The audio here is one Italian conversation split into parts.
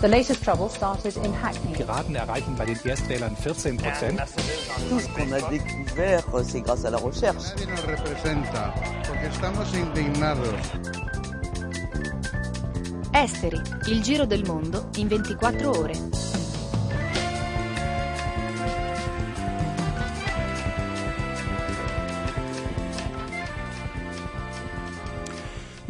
The latest trouble started in Hackney. Piraten erreichen bei den Erstwählern 14 Prozent. Tout ce qu'on a découvert, c'est grâce à la recherche. Nadie nos representa, porque estamos indignados. Esteri, il giro del mondo in 24 ore.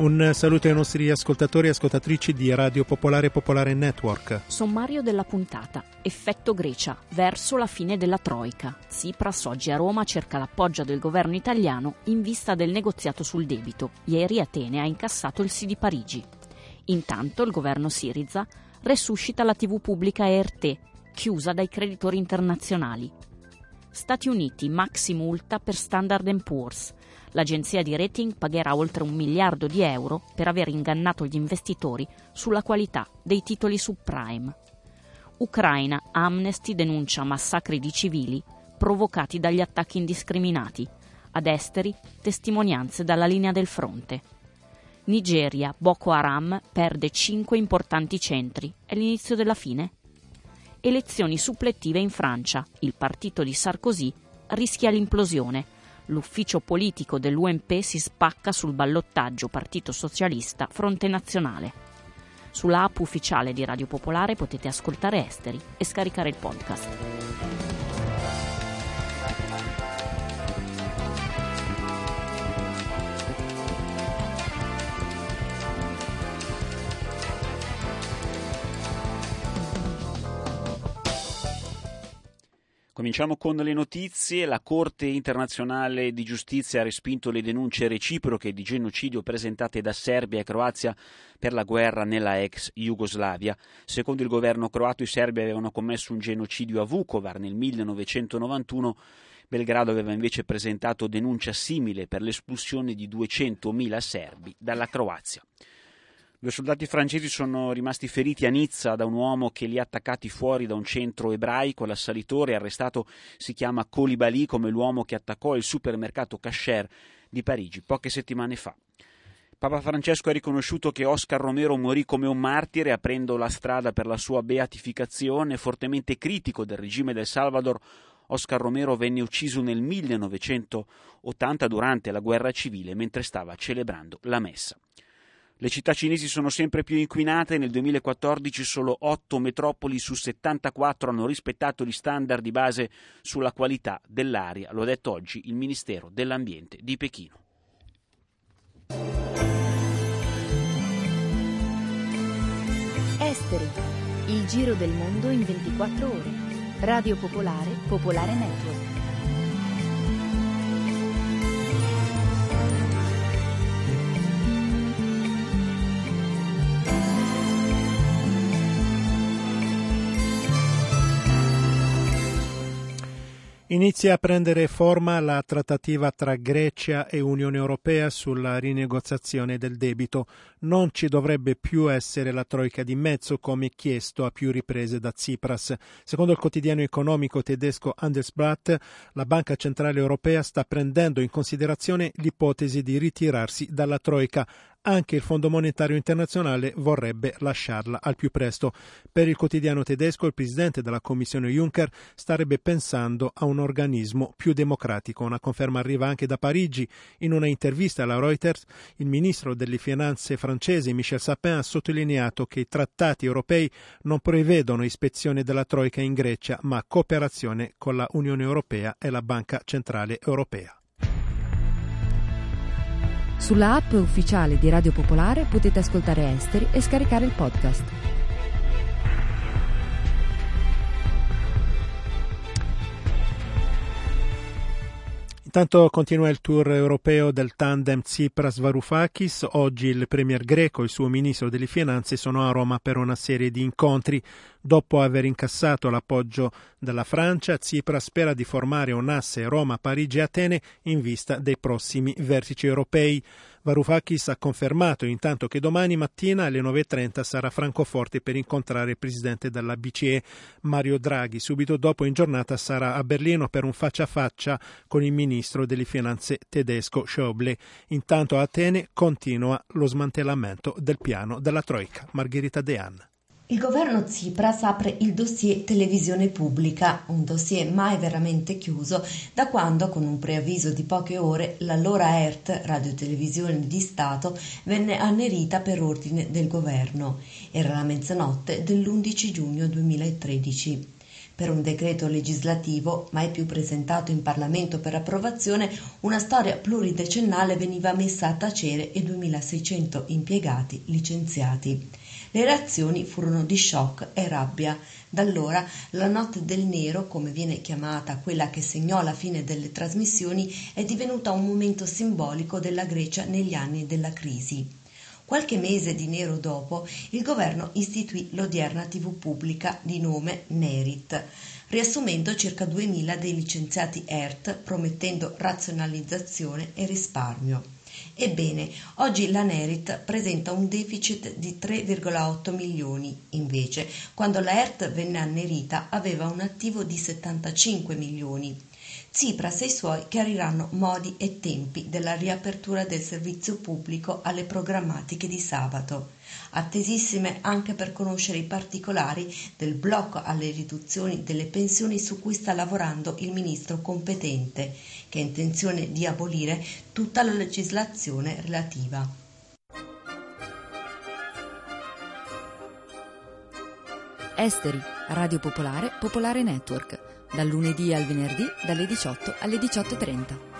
Un saluto ai nostri ascoltatori e ascoltatrici di Radio Popolare Popolare Network. Sommario della puntata. Effetto Grecia. Verso la fine della Troica. Tsipras oggi a Roma cerca l'appoggio del governo italiano in vista del negoziato sul debito. Ieri Atene ha incassato il sì di Parigi. Intanto il governo Siriza resuscita la TV pubblica ERT, chiusa dai creditori internazionali. Stati Uniti, maxi multa per Standard Poor's. L'agenzia di rating pagherà oltre un miliardo di euro per aver ingannato gli investitori sulla qualità dei titoli subprime. Ucraina, Amnesty denuncia massacri di civili provocati dagli attacchi indiscriminati. Ad esteri, testimonianze dalla linea del fronte. Nigeria, Boko Haram perde cinque importanti centri. È l'inizio della fine? Elezioni supplettive in Francia. Il partito di Sarkozy rischia l'implosione l'ufficio politico dell'UMP si spacca sul ballottaggio Partito Socialista Fronte Nazionale. Sulla app ufficiale di Radio Popolare potete ascoltare Esteri e scaricare il podcast. Cominciamo con le notizie. La Corte internazionale di giustizia ha respinto le denunce reciproche di genocidio presentate da Serbia e Croazia per la guerra nella ex Jugoslavia. Secondo il governo croato i serbi avevano commesso un genocidio a Vukovar nel 1991. Belgrado aveva invece presentato denuncia simile per l'espulsione di 200.000 serbi dalla Croazia. Due soldati francesi sono rimasti feriti a Nizza da un uomo che li ha attaccati fuori da un centro ebraico. L'assalitore arrestato si chiama Colibali come l'uomo che attaccò il supermercato Casher di Parigi poche settimane fa. Papa Francesco ha riconosciuto che Oscar Romero morì come un martire aprendo la strada per la sua beatificazione, fortemente critico del regime del Salvador. Oscar Romero venne ucciso nel 1980 durante la guerra civile mentre stava celebrando la messa. Le città cinesi sono sempre più inquinate, nel 2014 solo 8 metropoli su 74 hanno rispettato gli standard di base sulla qualità dell'aria, lo ha detto oggi il Ministero dell'Ambiente di Pechino. Esteri, il giro del mondo in 24 ore. Radio Popolare, Popolare Network. Inizia a prendere forma la trattativa tra Grecia e Unione Europea sulla rinegoziazione del debito. Non ci dovrebbe più essere la troica di mezzo come chiesto a più riprese da Tsipras. Secondo il quotidiano economico tedesco Handelsblatt, la Banca Centrale Europea sta prendendo in considerazione l'ipotesi di ritirarsi dalla troica anche il Fondo Monetario Internazionale vorrebbe lasciarla al più presto. Per il quotidiano tedesco il presidente della Commissione Juncker starebbe pensando a un organismo più democratico. Una conferma arriva anche da Parigi. In una intervista alla Reuters, il ministro delle finanze francese Michel Sapin ha sottolineato che i trattati europei non prevedono ispezione della Troica in Grecia, ma cooperazione con la Unione Europea e la Banca Centrale Europea. Sulla app ufficiale di Radio Popolare potete ascoltare Esteri e scaricare il podcast. Intanto continua il tour europeo del tandem Tsipras-Varoufakis. Oggi il premier greco e il suo ministro delle finanze sono a Roma per una serie di incontri. Dopo aver incassato l'appoggio della Francia, Tsipras spera di formare un asse Roma-Parigi-Atene in vista dei prossimi vertici europei. Varoufakis ha confermato intanto che domani mattina alle 9.30 sarà a Francoforte per incontrare il presidente della BCE Mario Draghi. Subito dopo in giornata sarà a Berlino per un faccia a faccia con il ministro delle finanze tedesco Schäuble. Intanto a Atene continua lo smantellamento del piano della Troica. Margherita Dean. Il governo Tsipras apre il dossier televisione pubblica, un dossier mai veramente chiuso da quando, con un preavviso di poche ore, l'allora ERT, radiotelevisione di Stato, venne annerita per ordine del governo. Era la mezzanotte dell'11 giugno 2013. Per un decreto legislativo, mai più presentato in Parlamento per approvazione, una storia pluridecennale veniva messa a tacere e 2600 impiegati licenziati. Le reazioni furono di shock e rabbia. Da allora la notte del nero, come viene chiamata quella che segnò la fine delle trasmissioni, è divenuta un momento simbolico della Grecia negli anni della crisi. Qualche mese di nero dopo, il governo istituì l'odierna TV pubblica di nome Nerit, riassumendo circa 2000 dei licenziati ERT, promettendo razionalizzazione e risparmio. Ebbene, oggi la Nerit presenta un deficit di 3,8 milioni, invece quando la ERT venne annerita aveva un attivo di 75 milioni. Tsipras e i suoi chiariranno modi e tempi della riapertura del servizio pubblico alle programmatiche di sabato, attesissime anche per conoscere i particolari del blocco alle riduzioni delle pensioni su cui sta lavorando il ministro competente, che ha intenzione di abolire tutta la legislazione relativa. Esteri, Radio Popolare, Popolare Network dal lunedì al venerdì dalle 18 alle 18.30.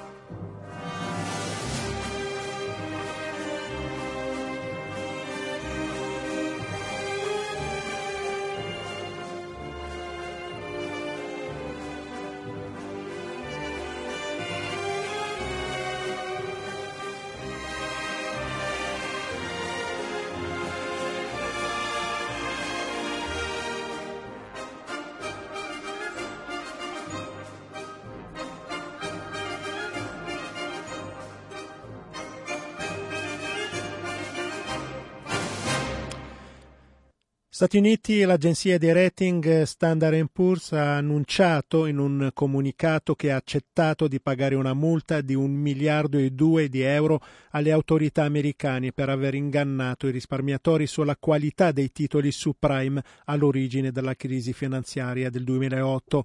Stati Uniti, l'agenzia di rating Standard Poor's ha annunciato in un comunicato che ha accettato di pagare una multa di un miliardo e due di euro alle autorità americane per aver ingannato i risparmiatori sulla qualità dei titoli subprime all'origine della crisi finanziaria del 2008.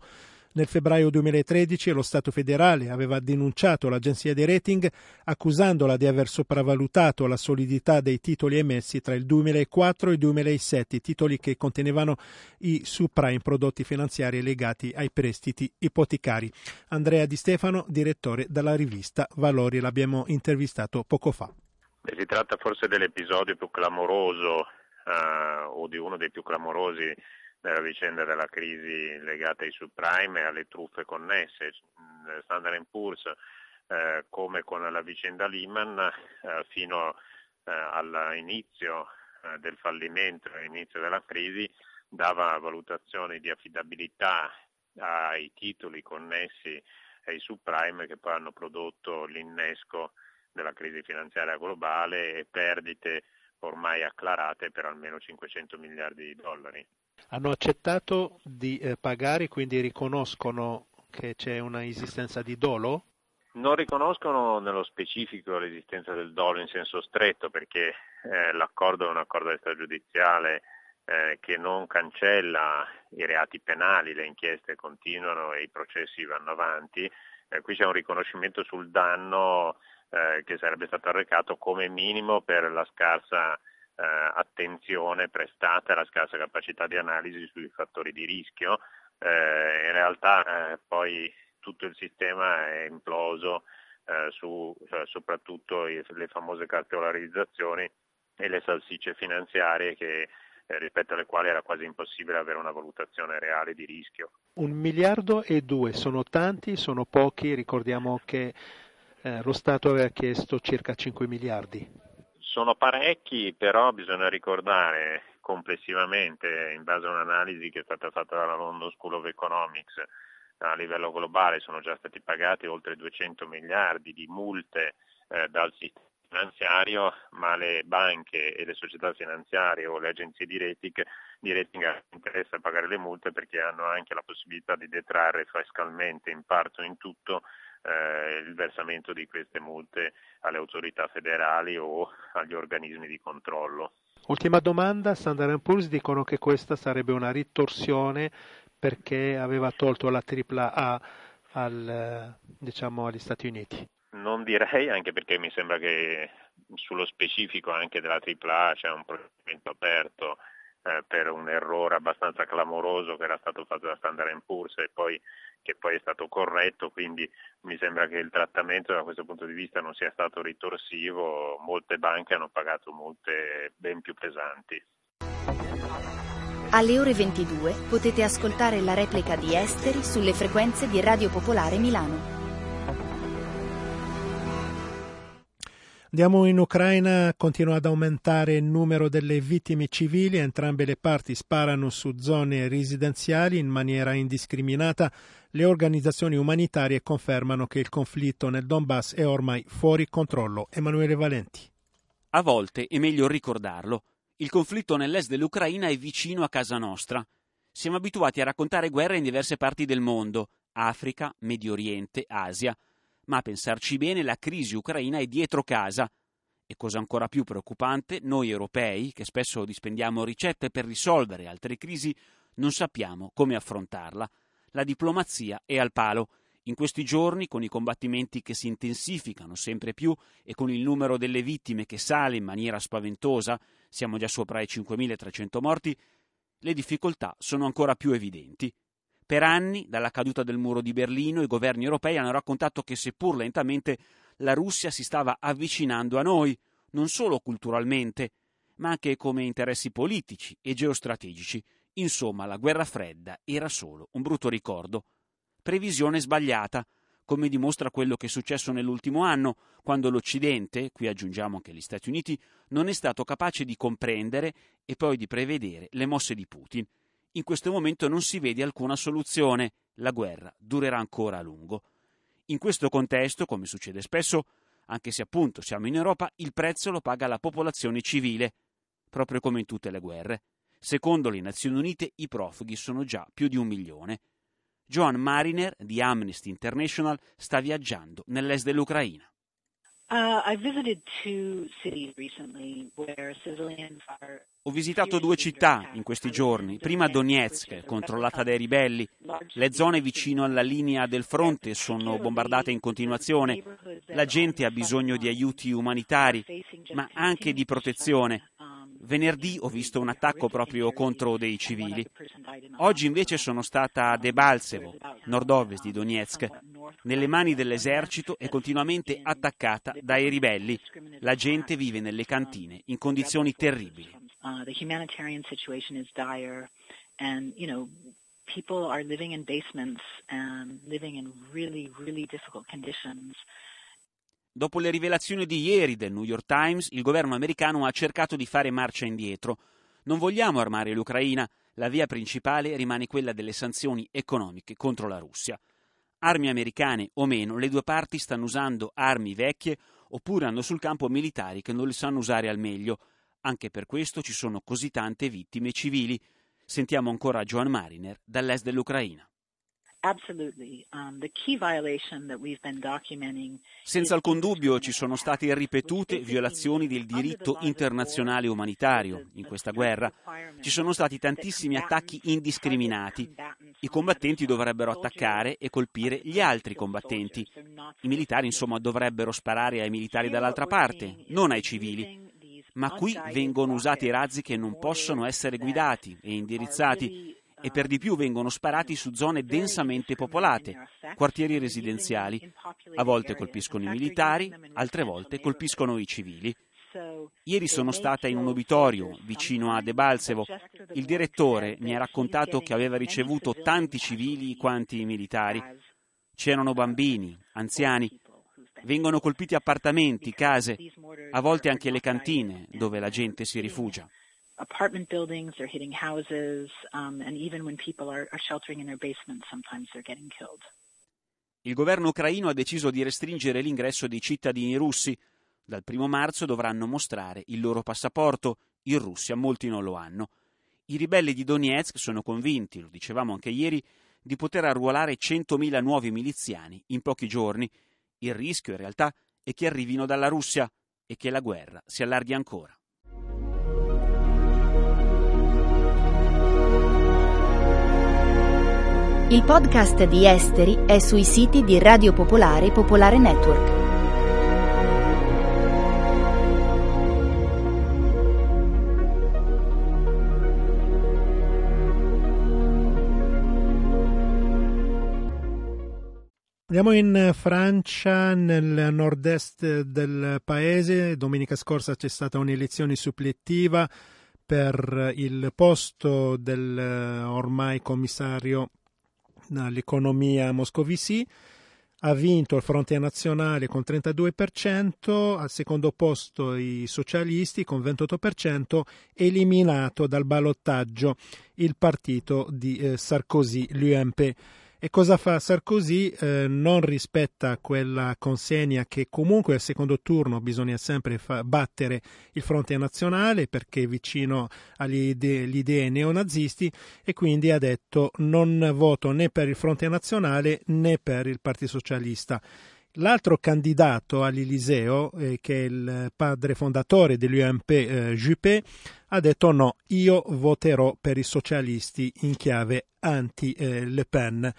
Nel febbraio 2013 lo Stato federale aveva denunciato l'agenzia di rating accusandola di aver sopravvalutato la solidità dei titoli emessi tra il 2004 e il 2007, titoli che contenevano i subprime prodotti finanziari legati ai prestiti ipotecari. Andrea Di Stefano, direttore della rivista Valori, l'abbiamo intervistato poco fa. Si tratta forse dell'episodio più clamoroso eh, o di uno dei più clamorosi nella vicenda della crisi legata ai subprime e alle truffe connesse. Standard Poor's, eh, come con la vicenda Lehman, eh, fino eh, all'inizio eh, del fallimento, all'inizio della crisi, dava valutazioni di affidabilità ai titoli connessi ai subprime che poi hanno prodotto l'innesco della crisi finanziaria globale e perdite ormai acclarate per almeno 500 miliardi di dollari hanno accettato di eh, pagare, quindi riconoscono che c'è una esistenza di dolo? Non riconoscono nello specifico l'esistenza del dolo in senso stretto perché eh, l'accordo è un accordo extragiudiziale eh, che non cancella i reati penali, le inchieste continuano e i processi vanno avanti. Eh, qui c'è un riconoscimento sul danno eh, che sarebbe stato arrecato come minimo per la scarsa attenzione prestata alla scarsa capacità di analisi sui fattori di rischio. Eh, in realtà eh, poi tutto il sistema è imploso eh, su cioè, soprattutto le famose cartolarizzazioni e le salsicce finanziarie che eh, rispetto alle quali era quasi impossibile avere una valutazione reale di rischio. Un miliardo e due sono tanti, sono pochi, ricordiamo che eh, lo Stato aveva chiesto circa 5 miliardi. Sono parecchi, però bisogna ricordare complessivamente, in base a un'analisi che è stata fatta dalla London School of Economics, a livello globale sono già stati pagati oltre 200 miliardi di multe eh, dal sistema finanziario, ma le banche e le società finanziarie o le agenzie di rating, di rating interessa pagare le multe perché hanno anche la possibilità di detrarre fiscalmente in parte o in tutto eh, il versamento di queste multe alle autorità federali o agli organismi di controllo. Ultima domanda, Standard Poor's dicono che questa sarebbe una ritorsione perché aveva tolto la tripla A al, diciamo, agli Stati Uniti. Non direi, anche perché mi sembra che sullo specifico anche della AAA c'è un procedimento aperto eh, per un errore abbastanza clamoroso che era stato fatto da Standard Poor's e poi, che poi è stato corretto, quindi mi sembra che il trattamento da questo punto di vista non sia stato ritorsivo, molte banche hanno pagato multe ben più pesanti. Alle ore 22 potete ascoltare la replica di Esteri sulle frequenze di Radio Popolare Milano. Andiamo in Ucraina, continua ad aumentare il numero delle vittime civili, entrambe le parti sparano su zone residenziali in maniera indiscriminata. Le organizzazioni umanitarie confermano che il conflitto nel Donbass è ormai fuori controllo. Emanuele Valenti. A volte è meglio ricordarlo. Il conflitto nell'est dell'Ucraina è vicino a casa nostra. Siamo abituati a raccontare guerre in diverse parti del mondo, Africa, Medio Oriente, Asia ma a pensarci bene la crisi ucraina è dietro casa. E cosa ancora più preoccupante, noi europei, che spesso dispendiamo ricette per risolvere altre crisi, non sappiamo come affrontarla. La diplomazia è al palo. In questi giorni, con i combattimenti che si intensificano sempre più e con il numero delle vittime che sale in maniera spaventosa, siamo già sopra i 5.300 morti, le difficoltà sono ancora più evidenti. Per anni, dalla caduta del muro di Berlino, i governi europei hanno raccontato che seppur lentamente la Russia si stava avvicinando a noi, non solo culturalmente, ma anche come interessi politici e geostrategici. Insomma, la guerra fredda era solo un brutto ricordo. Previsione sbagliata, come dimostra quello che è successo nell'ultimo anno, quando l'Occidente, qui aggiungiamo anche gli Stati Uniti, non è stato capace di comprendere e poi di prevedere le mosse di Putin in questo momento non si vede alcuna soluzione, la guerra durerà ancora a lungo. In questo contesto, come succede spesso, anche se appunto siamo in Europa, il prezzo lo paga la popolazione civile, proprio come in tutte le guerre. Secondo le Nazioni Unite i profughi sono già più di un milione. Joan Mariner di Amnesty International sta viaggiando nell'est dell'Ucraina. Ho visitato due città in questi giorni, prima Donetsk, controllata dai ribelli. Le zone vicino alla linea del fronte sono bombardate in continuazione. La gente ha bisogno di aiuti umanitari, ma anche di protezione. Venerdì ho visto un attacco proprio contro dei civili. Oggi invece sono stata a Debaltsevo, nord-ovest di Donetsk, nelle mani dell'esercito e continuamente attaccata dai ribelli. La gente vive nelle cantine in condizioni terribili. Uh, people are living in basements and living in really, really difficult conditions. Dopo le rivelazioni di ieri del New York Times, il governo americano ha cercato di fare marcia indietro. Non vogliamo armare l'Ucraina, la via principale rimane quella delle sanzioni economiche contro la Russia. Armi americane o meno, le due parti stanno usando armi vecchie oppure hanno sul campo militari che non le sanno usare al meglio. Anche per questo ci sono così tante vittime civili. Sentiamo ancora Joan Mariner dall'est dell'Ucraina. Um, Senza alcun dubbio ci sono state ripetute violazioni del diritto internazionale umanitario in questa guerra. Ci sono stati tantissimi attacchi indiscriminati. I combattenti dovrebbero attaccare e colpire gli altri combattenti. I militari, insomma, dovrebbero sparare ai militari dall'altra parte, non ai civili ma qui vengono usati razzi che non possono essere guidati e indirizzati e per di più vengono sparati su zone densamente popolate, quartieri residenziali. A volte colpiscono i militari, altre volte colpiscono i civili. Ieri sono stata in un obitorio vicino a Debalsevo. Il direttore mi ha raccontato che aveva ricevuto tanti civili quanti i militari. C'erano bambini, anziani, Vengono colpiti appartamenti, case, a volte anche le cantine dove la gente si rifugia. Apartment buildings, they're hitting houses, um, and even when people are, are sheltering in their basements, sometimes they're getting killed. Il governo ucraino ha deciso di restringere l'ingresso dei cittadini russi. Dal primo marzo dovranno mostrare il loro passaporto. In Russia molti non lo hanno. I ribelli di Donetsk sono convinti, lo dicevamo anche ieri, di poter arruolare 100.000 nuovi miliziani in pochi giorni il rischio in realtà è che arrivino dalla Russia e che la guerra si allarghi ancora. Il podcast di Esteri è sui siti di Radio Popolare e Popolare Network. Andiamo in Francia, nel nord-est del paese. Domenica scorsa c'è stata un'elezione supplettiva per il posto del ormai commissario all'economia Moscovici, ha vinto il Fronte Nazionale con 32%, al secondo posto i socialisti con 28%, eliminato dal ballottaggio il partito di eh, Sarkozy, l'UMP. E cosa fa Sarkozy? Eh, non rispetta quella consegna che comunque al secondo turno bisogna sempre fa- battere il fronte nazionale perché è vicino alle idee, idee neonazisti e quindi ha detto non voto né per il fronte nazionale né per il Partito Socialista. L'altro candidato all'Eliseo, eh, che è il padre fondatore dell'UMP, eh, Juppé, ha detto no, io voterò per i socialisti in chiave anti-Le Pen.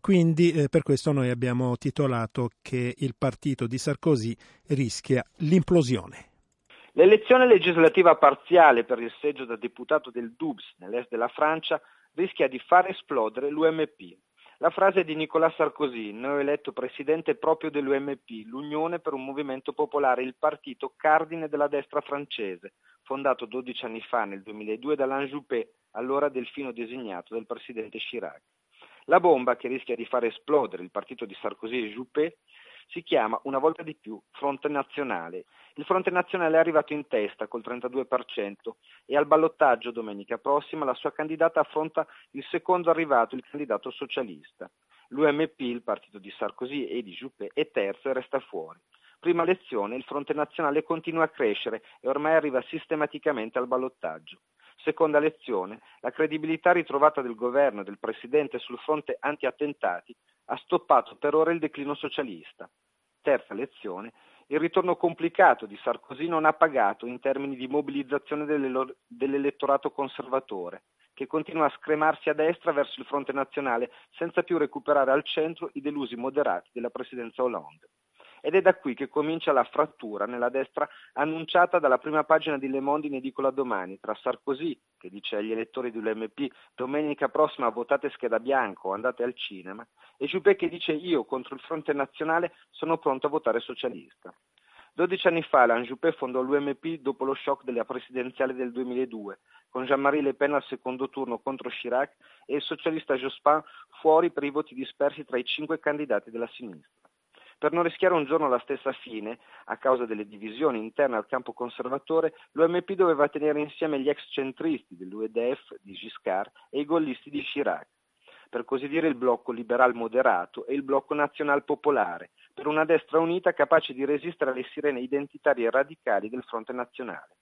Quindi eh, per questo noi abbiamo titolato che il partito di Sarkozy rischia l'implosione. L'elezione legislativa parziale per il seggio da deputato del Doubs nell'est della Francia rischia di far esplodere l'UMP. La frase di Nicolas Sarkozy, neoeletto presidente proprio dell'UMP, l'Unione per un movimento popolare, il partito cardine della destra francese, fondato 12 anni fa, nel 2002, dall'Anne Juppé, allora delfino designato del presidente Chirac. La bomba che rischia di far esplodere il partito di Sarkozy e Juppé si chiama una volta di più Fronte Nazionale. Il Fronte Nazionale è arrivato in testa col 32% e al ballottaggio domenica prossima la sua candidata affronta il secondo arrivato, il candidato socialista. L'UMP, il partito di Sarkozy e di Juppé, è terzo e resta fuori. Prima lezione, il Fronte Nazionale continua a crescere e ormai arriva sistematicamente al ballottaggio. Seconda lezione, la credibilità ritrovata del governo e del Presidente sul fronte anti-attentati ha stoppato per ora il declino socialista. Terza lezione, il ritorno complicato di Sarkozy non ha pagato in termini di mobilizzazione dell'elettorato conservatore, che continua a scremarsi a destra verso il fronte nazionale senza più recuperare al centro i delusi moderati della presidenza Hollande ed è da qui che comincia la frattura nella destra annunciata dalla prima pagina di Le Monde in edicola domani tra Sarkozy, che dice agli elettori dell'UMP domenica prossima votate scheda bianco o andate al cinema, e Juppé che dice io contro il fronte nazionale sono pronto a votare socialista. 12 anni fa l'Anne Juppé fondò l'UMP dopo lo shock della presidenziale del 2002, con Jean-Marie Le Pen al secondo turno contro Chirac e il socialista Jospin fuori per i voti dispersi tra i cinque candidati della sinistra. Per non rischiare un giorno la stessa fine, a causa delle divisioni interne al campo conservatore, l'UMP doveva tenere insieme gli ex centristi dell'UEDF di Giscard e i gollisti di Chirac, per così dire il blocco liberal moderato e il blocco nazional popolare, per una destra unita capace di resistere alle sirene identitarie radicali del fronte nazionale.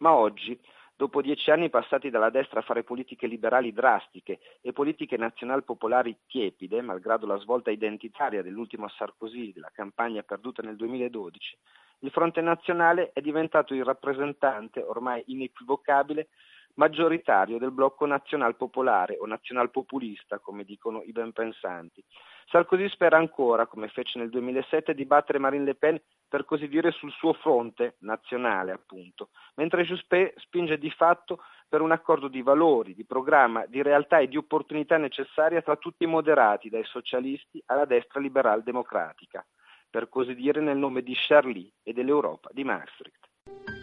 Ma oggi, Dopo dieci anni passati dalla destra a fare politiche liberali drastiche e politiche nazional-popolari tiepide, malgrado la svolta identitaria dell'ultimo Sarkozy della campagna perduta nel 2012, il Fronte Nazionale è diventato il rappresentante ormai inequivocabile maggioritario del blocco nazional popolare o nazional populista, come dicono i ben pensanti. Sarkozy spera ancora, come fece nel 2007, di battere Marine Le Pen per così dire sul suo fronte nazionale, appunto, mentre Juppé spinge di fatto per un accordo di valori, di programma, di realtà e di opportunità necessaria tra tutti i moderati, dai socialisti alla destra liberal democratica, per così dire nel nome di Charlie e dell'Europa di Maastricht.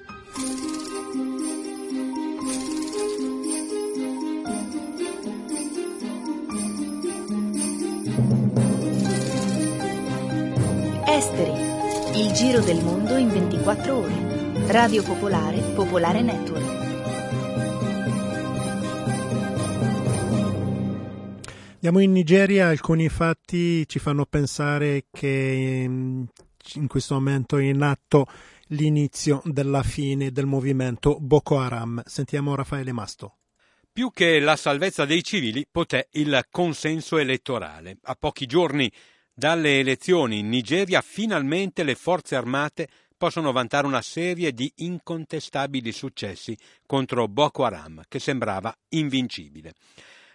Esteri, il giro del mondo in 24 ore. Radio Popolare, Popolare Network. Andiamo in Nigeria, alcuni fatti ci fanno pensare che mm, in questo momento è in atto l'inizio della fine del movimento Boko Haram. Sentiamo Raffaele Masto. Più che la salvezza dei civili, potè il consenso elettorale. A pochi giorni dalle elezioni in Nigeria finalmente le forze armate possono vantare una serie di incontestabili successi contro Boko Haram, che sembrava invincibile.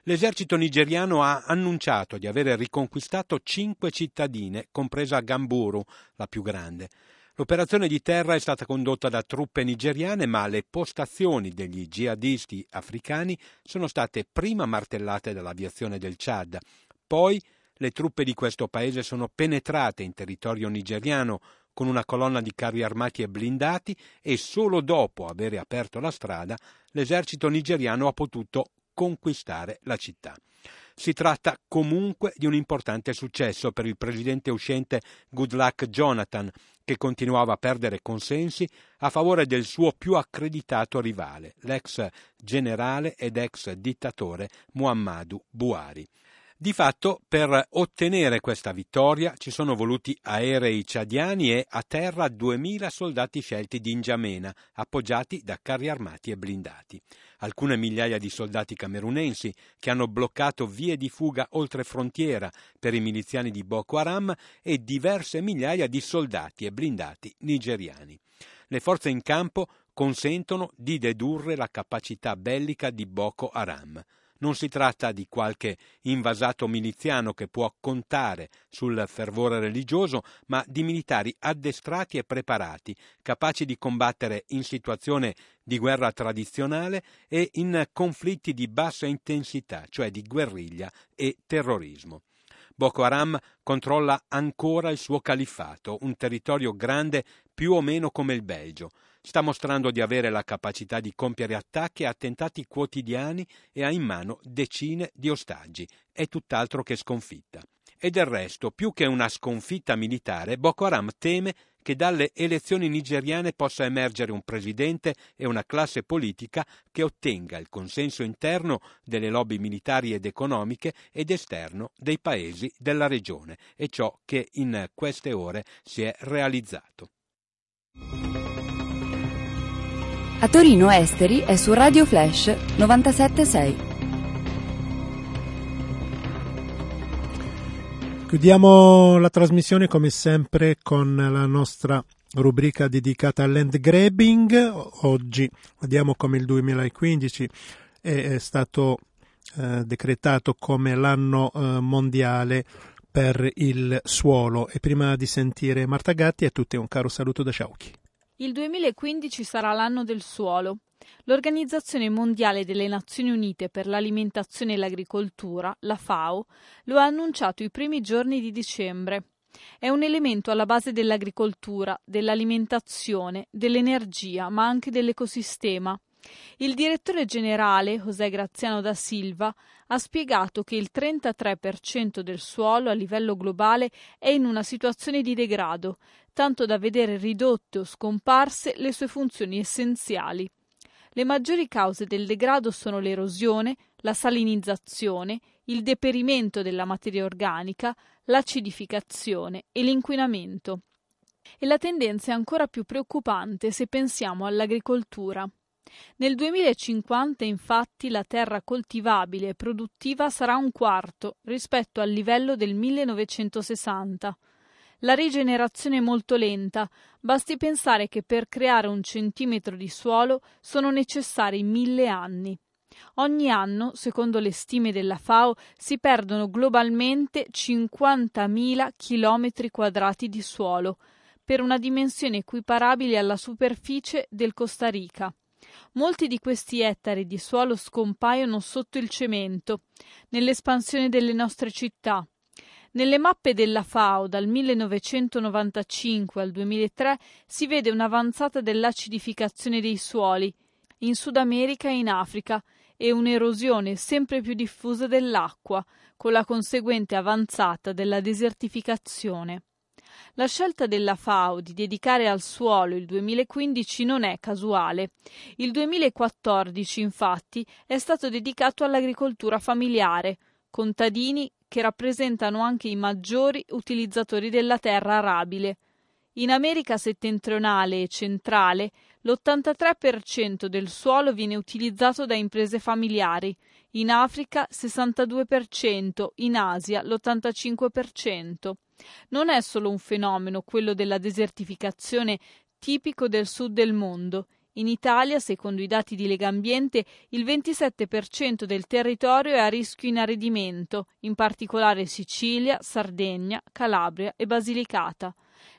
L'esercito nigeriano ha annunciato di aver riconquistato cinque cittadine, compresa Gamburu, la più grande. L'operazione di terra è stata condotta da truppe nigeriane, ma le postazioni degli jihadisti africani sono state prima martellate dall'aviazione del Chad, poi le truppe di questo paese sono penetrate in territorio nigeriano con una colonna di carri armati e blindati e solo dopo aver aperto la strada l'esercito nigeriano ha potuto conquistare la città. Si tratta comunque di un importante successo per il presidente uscente Goodluck Jonathan, che continuava a perdere consensi a favore del suo più accreditato rivale, l'ex generale ed ex dittatore Muhammadu Buhari. Di fatto, per ottenere questa vittoria ci sono voluti aerei ciadiani e a terra 2000 soldati scelti di N'Djamena, appoggiati da carri armati e blindati. Alcune migliaia di soldati camerunensi che hanno bloccato vie di fuga oltre frontiera per i miliziani di Boko Haram e diverse migliaia di soldati e blindati nigeriani. Le forze in campo consentono di dedurre la capacità bellica di Boko Haram. Non si tratta di qualche invasato miliziano che può contare sul fervore religioso, ma di militari addestrati e preparati, capaci di combattere in situazione di guerra tradizionale e in conflitti di bassa intensità, cioè di guerriglia e terrorismo. Boko Haram controlla ancora il suo califfato, un territorio grande più o meno come il Belgio sta mostrando di avere la capacità di compiere attacchi e attentati quotidiani e ha in mano decine di ostaggi. È tutt'altro che sconfitta. E del resto, più che una sconfitta militare, Boko Haram teme che dalle elezioni nigeriane possa emergere un presidente e una classe politica che ottenga il consenso interno delle lobby militari ed economiche ed esterno dei paesi della regione, e ciò che in queste ore si è realizzato. A Torino Esteri è su Radio Flash 976. Chiudiamo la trasmissione come sempre con la nostra rubrica dedicata al land grabbing. Oggi vediamo come il 2015 è stato eh, decretato come l'anno eh, mondiale per il suolo e prima di sentire Marta Gatti a tutti un caro saluto da Sciauchi. Il 2015 sarà l'anno del suolo. L'Organizzazione Mondiale delle Nazioni Unite per l'Alimentazione e l'Agricoltura, la FAO, lo ha annunciato i primi giorni di dicembre. È un elemento alla base dell'agricoltura, dell'alimentazione, dell'energia, ma anche dell'ecosistema. Il direttore generale, José Graziano da Silva, ha spiegato che il 33% del suolo a livello globale è in una situazione di degrado, tanto da vedere ridotte o scomparse le sue funzioni essenziali. Le maggiori cause del degrado sono l'erosione, la salinizzazione, il deperimento della materia organica, l'acidificazione e l'inquinamento. E la tendenza è ancora più preoccupante se pensiamo all'agricoltura. Nel 2050 infatti la terra coltivabile e produttiva sarà un quarto rispetto al livello del 1960. La rigenerazione è molto lenta, basti pensare che per creare un centimetro di suolo sono necessari mille anni. Ogni anno, secondo le stime della FAO, si perdono globalmente 50.000 chilometri quadrati di suolo, per una dimensione equiparabile alla superficie del Costa Rica. Molti di questi ettari di suolo scompaiono sotto il cemento, nell'espansione delle nostre città. Nelle mappe della FAO dal 1995 al 2003 si vede un'avanzata dell'acidificazione dei suoli in Sud America e in Africa e un'erosione sempre più diffusa dell'acqua, con la conseguente avanzata della desertificazione. La scelta della FAO di dedicare al suolo il 2015 non è casuale. Il 2014, infatti, è stato dedicato all'agricoltura familiare, contadini che rappresentano anche i maggiori utilizzatori della terra arabile. In America settentrionale e centrale l'83% del suolo viene utilizzato da imprese familiari, in Africa 62%, in Asia l'85%. Non è solo un fenomeno quello della desertificazione tipico del sud del mondo. In Italia, secondo i dati di Legambiente, il 27% del territorio è a rischio inaridimento, in particolare Sicilia, Sardegna, Calabria e Basilicata.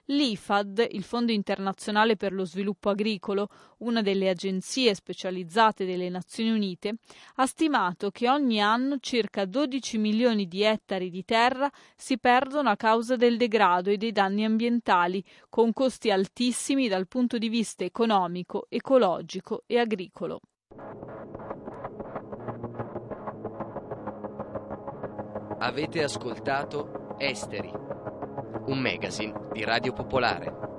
L'IFAD, il Fondo internazionale per lo sviluppo agricolo, una delle agenzie specializzate delle Nazioni Unite, ha stimato che ogni anno circa 12 milioni di ettari di terra si perdono a causa del degrado e dei danni ambientali, con costi altissimi dal punto di vista economico, ecologico e agricolo. Avete ascoltato Esteri un magazine di Radio Popolare.